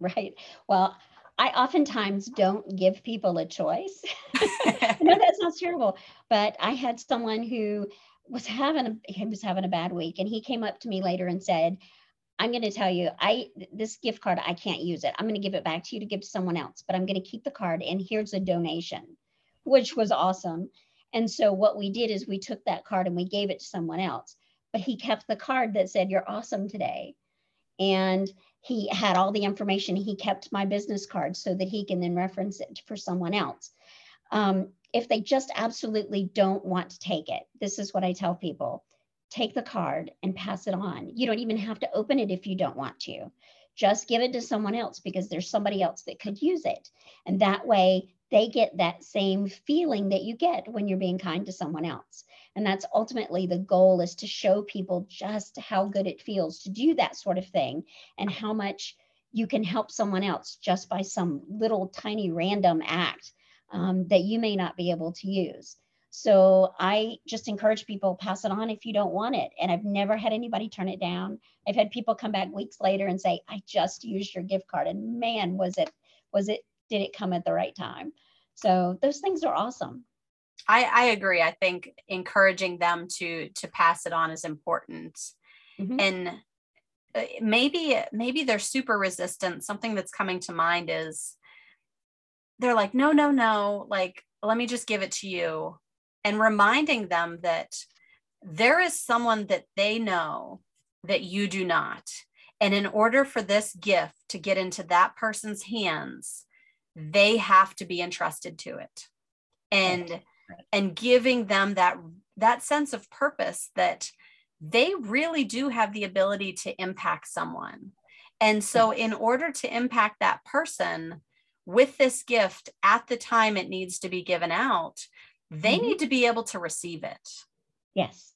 Right. Well, I oftentimes don't give people a choice. I know that sounds terrible, but I had someone who was having a he was having a bad week and he came up to me later and said, I'm going to tell you, I this gift card I can't use it. I'm going to give it back to you to give to someone else, but I'm going to keep the card and here's a donation, which was awesome. And so what we did is we took that card and we gave it to someone else, but he kept the card that said you're awesome today. and he had all the information. He kept my business card so that he can then reference it for someone else. Um, if they just absolutely don't want to take it, this is what I tell people take the card and pass it on. You don't even have to open it if you don't want to. Just give it to someone else because there's somebody else that could use it. And that way they get that same feeling that you get when you're being kind to someone else. And that's ultimately the goal is to show people just how good it feels to do that sort of thing and how much you can help someone else just by some little tiny random act um, that you may not be able to use. So I just encourage people pass it on if you don't want it. And I've never had anybody turn it down. I've had people come back weeks later and say, I just used your gift card and man, was it, was it, did it come at the right time? So those things are awesome. I, I agree. I think encouraging them to to pass it on is important. Mm-hmm. And uh, maybe maybe they're super resistant. Something that's coming to mind is they're like, no, no, no, like, let me just give it to you. And reminding them that there is someone that they know that you do not. And in order for this gift to get into that person's hands, they have to be entrusted to it. And. And giving them that that sense of purpose that they really do have the ability to impact someone. And so in order to impact that person, with this gift at the time it needs to be given out, they mm-hmm. need to be able to receive it. Yes.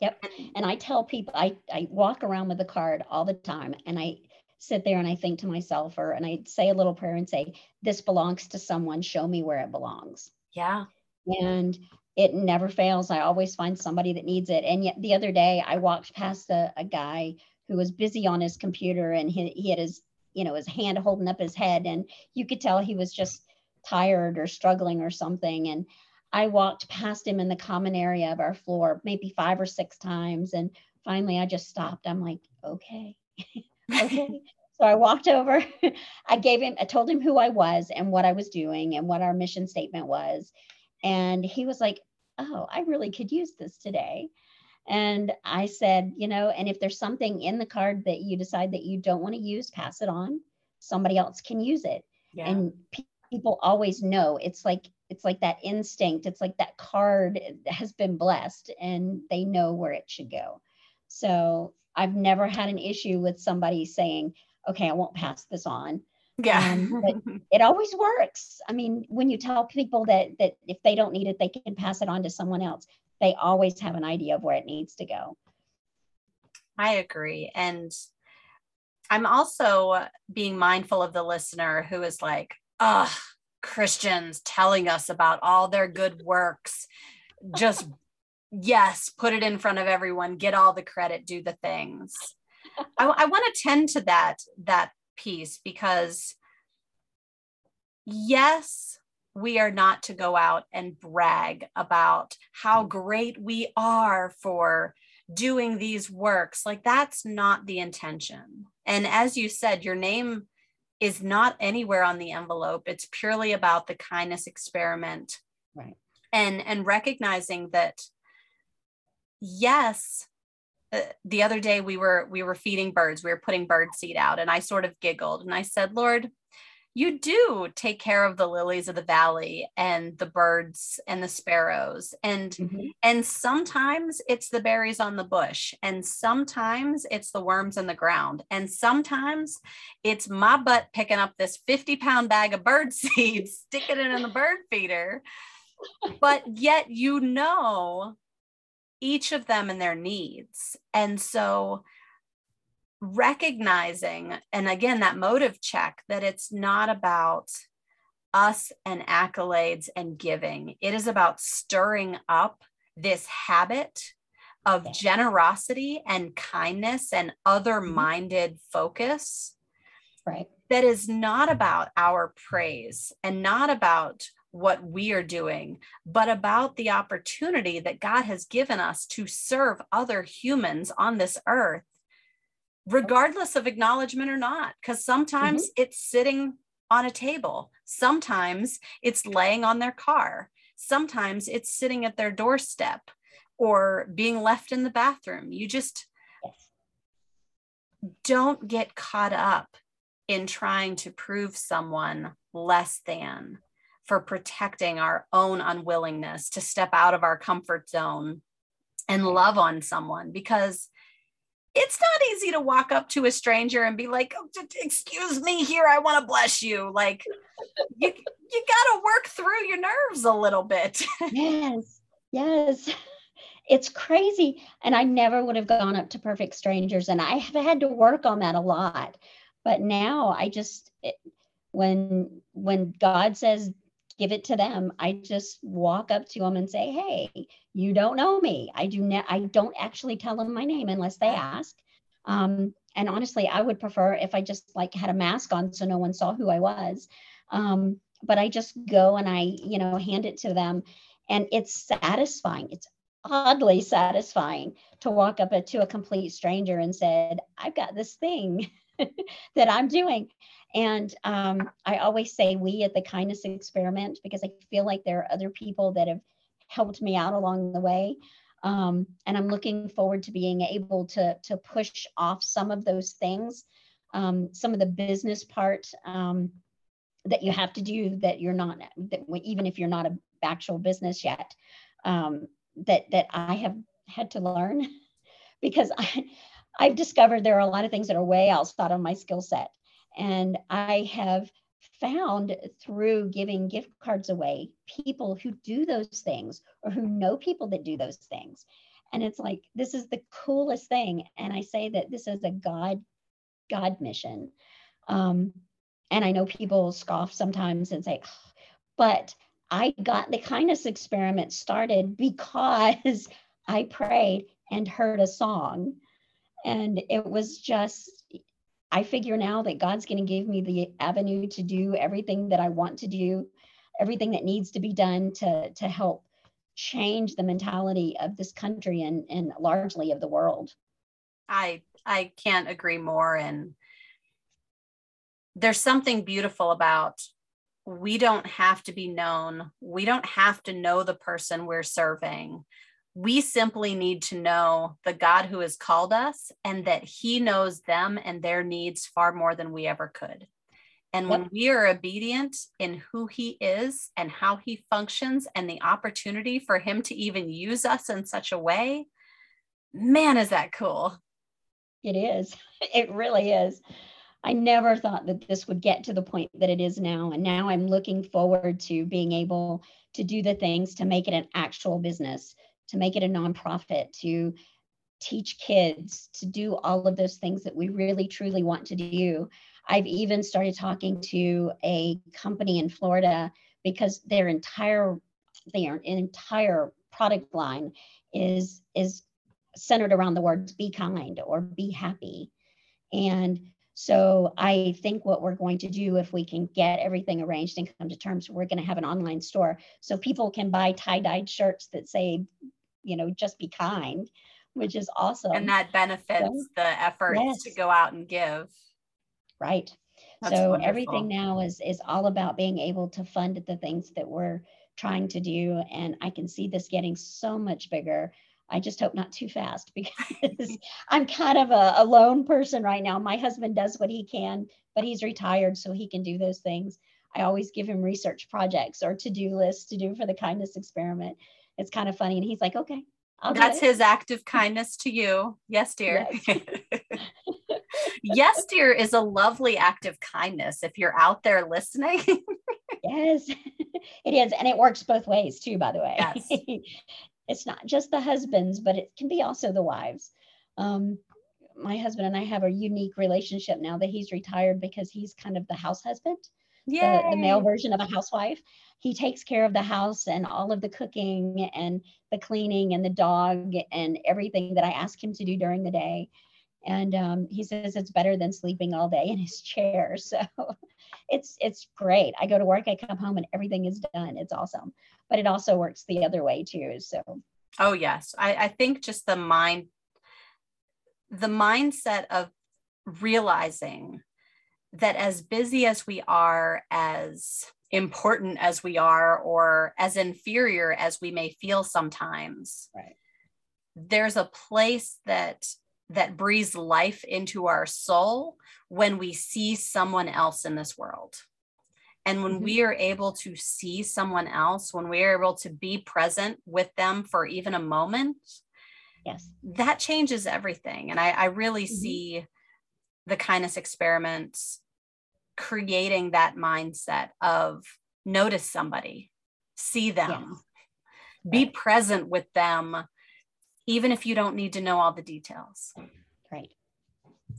Yep. And I tell people, I, I walk around with the card all the time and I sit there and I think to myself, or and I say a little prayer and say, This belongs to someone, show me where it belongs. Yeah. And it never fails. I always find somebody that needs it. And yet the other day I walked past a, a guy who was busy on his computer and he, he had his you know his hand holding up his head and you could tell he was just tired or struggling or something. And i walked past him in the common area of our floor maybe five or six times. And finally i just stopped. I'm like okay okay. So i walked over. I gave him i told him who i was and what i was doing and what our mission statement was and he was like oh i really could use this today and I said, you know, and if there's something in the card that you decide that you don't want to use, pass it on. Somebody else can use it. Yeah. And pe- people always know. It's like it's like that instinct. It's like that card has been blessed and they know where it should go. So I've never had an issue with somebody saying, okay, I won't pass this on. Yeah. Um, but it always works. I mean, when you tell people that that if they don't need it, they can pass it on to someone else they always have an idea of where it needs to go. I agree. And I'm also being mindful of the listener who is like, ugh, Christians telling us about all their good works. Just, yes, put it in front of everyone, get all the credit, do the things. I, I want to tend to that, that piece because yes, we are not to go out and brag about how great we are for doing these works. Like, that's not the intention. And as you said, your name is not anywhere on the envelope, it's purely about the kindness experiment. Right. And, and recognizing that, yes, the other day we were we were feeding birds we were putting bird seed out and i sort of giggled and i said lord you do take care of the lilies of the valley and the birds and the sparrows and mm-hmm. and sometimes it's the berries on the bush and sometimes it's the worms in the ground and sometimes it's my butt picking up this 50 pound bag of bird seed sticking it in the bird feeder but yet you know each of them and their needs and so recognizing, and again, that motive check that it's not about us and accolades and giving, it is about stirring up this habit of generosity and kindness and other minded mm-hmm. focus. Right. That is not about our praise and not about what we are doing, but about the opportunity that God has given us to serve other humans on this earth regardless of acknowledgement or not because sometimes mm-hmm. it's sitting on a table. Sometimes it's laying on their car. Sometimes it's sitting at their doorstep or being left in the bathroom. You just don't get caught up in trying to prove someone less than for protecting our own unwillingness to step out of our comfort zone and love on someone because it's not easy to walk up to a stranger and be like, oh, "Excuse me, here I want to bless you." Like you, you got to work through your nerves a little bit. yes, yes, it's crazy, and I never would have gone up to perfect strangers, and I have had to work on that a lot. But now I just, it, when when God says give it to them. I just walk up to them and say, "Hey, you don't know me. I do not. I don't actually tell them my name unless they ask." Um, and honestly, I would prefer if I just like had a mask on so no one saw who I was. Um, but I just go and I, you know, hand it to them, and it's satisfying. It's oddly satisfying to walk up to a complete stranger and said, "I've got this thing." that I'm doing. And um, I always say we at the kindness experiment because I feel like there are other people that have helped me out along the way. Um, and I'm looking forward to being able to, to push off some of those things, um, some of the business part um, that you have to do that you're not, that even if you're not a actual business yet, um, that, that I have had to learn because I, I've discovered there are a lot of things that are way outside of my skill set. And I have found through giving gift cards away people who do those things or who know people that do those things. And it's like, this is the coolest thing. And I say that this is a God, God mission. Um, and I know people scoff sometimes and say, but I got the kindness experiment started because I prayed and heard a song. And it was just I figure now that God's going to give me the avenue to do everything that I want to do, everything that needs to be done to, to help change the mentality of this country and, and largely of the world. I I can't agree more. And there's something beautiful about we don't have to be known. We don't have to know the person we're serving we simply need to know the God who has called us and that He knows them and their needs far more than we ever could. And when we are obedient in who He is and how He functions and the opportunity for Him to even use us in such a way, man, is that cool. It is. It really is. I never thought that this would get to the point that it is now. And now I'm looking forward to being able to do the things to make it an actual business to make it a nonprofit, to teach kids, to do all of those things that we really truly want to do. I've even started talking to a company in Florida because their entire their entire product line is is centered around the words be kind or be happy. And so I think what we're going to do if we can get everything arranged and come to terms, we're going to have an online store so people can buy tie-dyed shirts that say you know, just be kind, which is awesome. And that benefits so, the effort yes. to go out and give. Right. That's so wonderful. everything now is is all about being able to fund the things that we're trying to do. And I can see this getting so much bigger. I just hope not too fast because I'm kind of a, a lone person right now. My husband does what he can, but he's retired, so he can do those things. I always give him research projects or to do lists to do for the kindness experiment it's kind of funny. And he's like, okay. I'll That's his act of kindness to you. Yes, dear. Yes. yes, dear is a lovely act of kindness if you're out there listening. yes, it is. And it works both ways too, by the way. Yes. It's not just the husbands, but it can be also the wives. Um, my husband and I have a unique relationship now that he's retired because he's kind of the house husband the, the, male version of a housewife. He takes care of the house and all of the cooking and the cleaning and the dog and everything that I ask him to do during the day. And um, he says it's better than sleeping all day in his chair. So it's it's great. I go to work, I come home, and everything is done. It's awesome. But it also works the other way too. So oh yes, I, I think just the mind, the mindset of realizing that as busy as we are, as important as we are, or as inferior as we may feel sometimes, right. there's a place that that breathes life into our soul when we see someone else in this world. And when mm-hmm. we are able to see someone else, when we are able to be present with them for even a moment, yes, that changes everything. And I, I really mm-hmm. see the kindness experiments creating that mindset of notice somebody, see them, yes. be present with them, even if you don't need to know all the details. Right.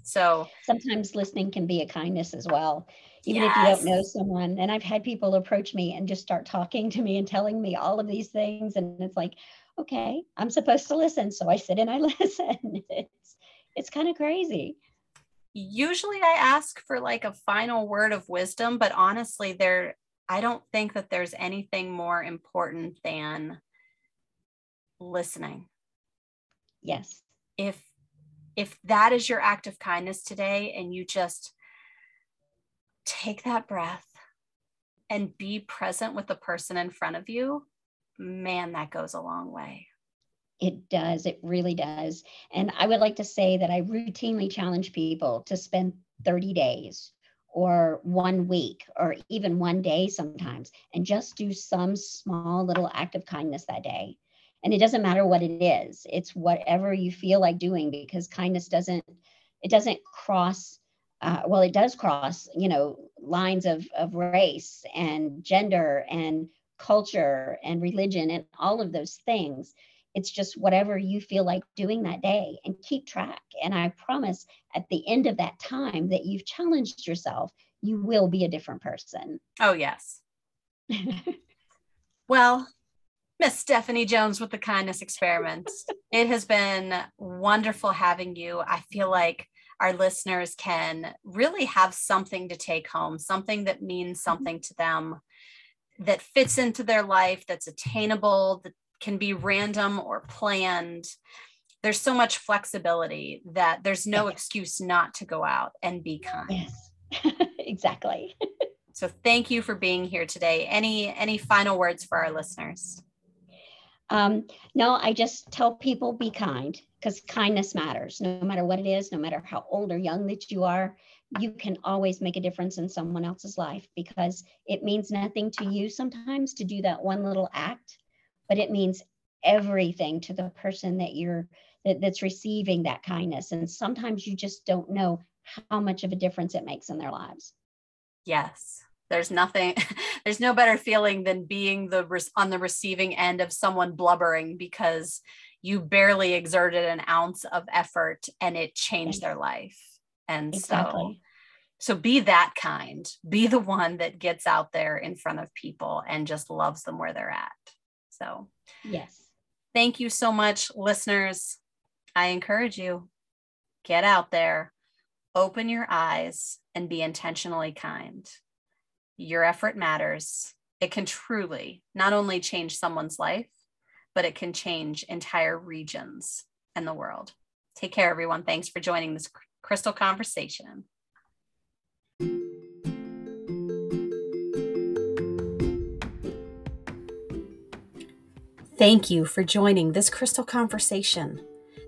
So sometimes listening can be a kindness as well, even yes. if you don't know someone. And I've had people approach me and just start talking to me and telling me all of these things. And it's like, okay, I'm supposed to listen. So I sit and I listen. It's it's kind of crazy. Usually I ask for like a final word of wisdom, but honestly, there I don't think that there's anything more important than listening. Yes. If if that is your act of kindness today and you just take that breath and be present with the person in front of you, man, that goes a long way. It does. It really does. And I would like to say that I routinely challenge people to spend 30 days or one week or even one day sometimes and just do some small little act of kindness that day and it doesn't matter what it is it's whatever you feel like doing because kindness doesn't it doesn't cross uh, well it does cross you know lines of, of race and gender and culture and religion and all of those things. It's just whatever you feel like doing that day and keep track. And i promise at the end of that time that you've challenged yourself you will be a different person. Oh yes. Well Miss Stephanie Jones with the Kindness Experiment. it has been wonderful having you. I feel like our listeners can really have something to take home, something that means mm-hmm. something to them, that fits into their life, that's attainable, that can be random or planned. There's so much flexibility that there's no excuse not to go out and be kind. Yes, exactly. so thank you for being here today. Any any final words for our listeners? Um, no, I just tell people be kind because kindness matters. No matter what it is, no matter how old or young that you are, you can always make a difference in someone else's life because it means nothing to you sometimes to do that one little act, but it means everything to the person that you're that, that's receiving that kindness. And sometimes you just don't know how much of a difference it makes in their lives. Yes there's nothing there's no better feeling than being the on the receiving end of someone blubbering because you barely exerted an ounce of effort and it changed their life. And exactly. so so be that kind. Be the one that gets out there in front of people and just loves them where they're at. So yes. thank you so much listeners. I encourage you get out there open your eyes and be intentionally kind your effort matters. It can truly not only change someone's life, but it can change entire regions and the world. Take care, everyone. Thanks for joining this crystal conversation. Thank you for joining this crystal conversation,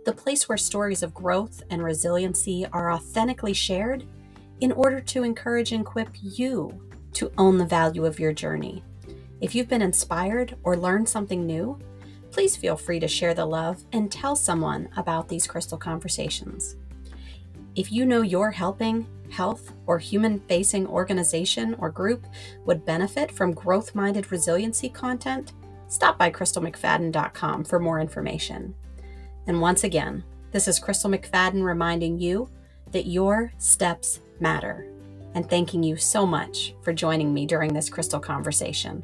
the place where stories of growth and resiliency are authentically shared in order to encourage and equip you to own the value of your journey. If you've been inspired or learned something new, please feel free to share the love and tell someone about these crystal conversations. If you know your helping, health, or human facing organization or group would benefit from growth minded resiliency content, stop by crystalmcfadden.com for more information. And once again, this is Crystal McFadden reminding you that your steps matter and thanking you so much for joining me during this crystal conversation.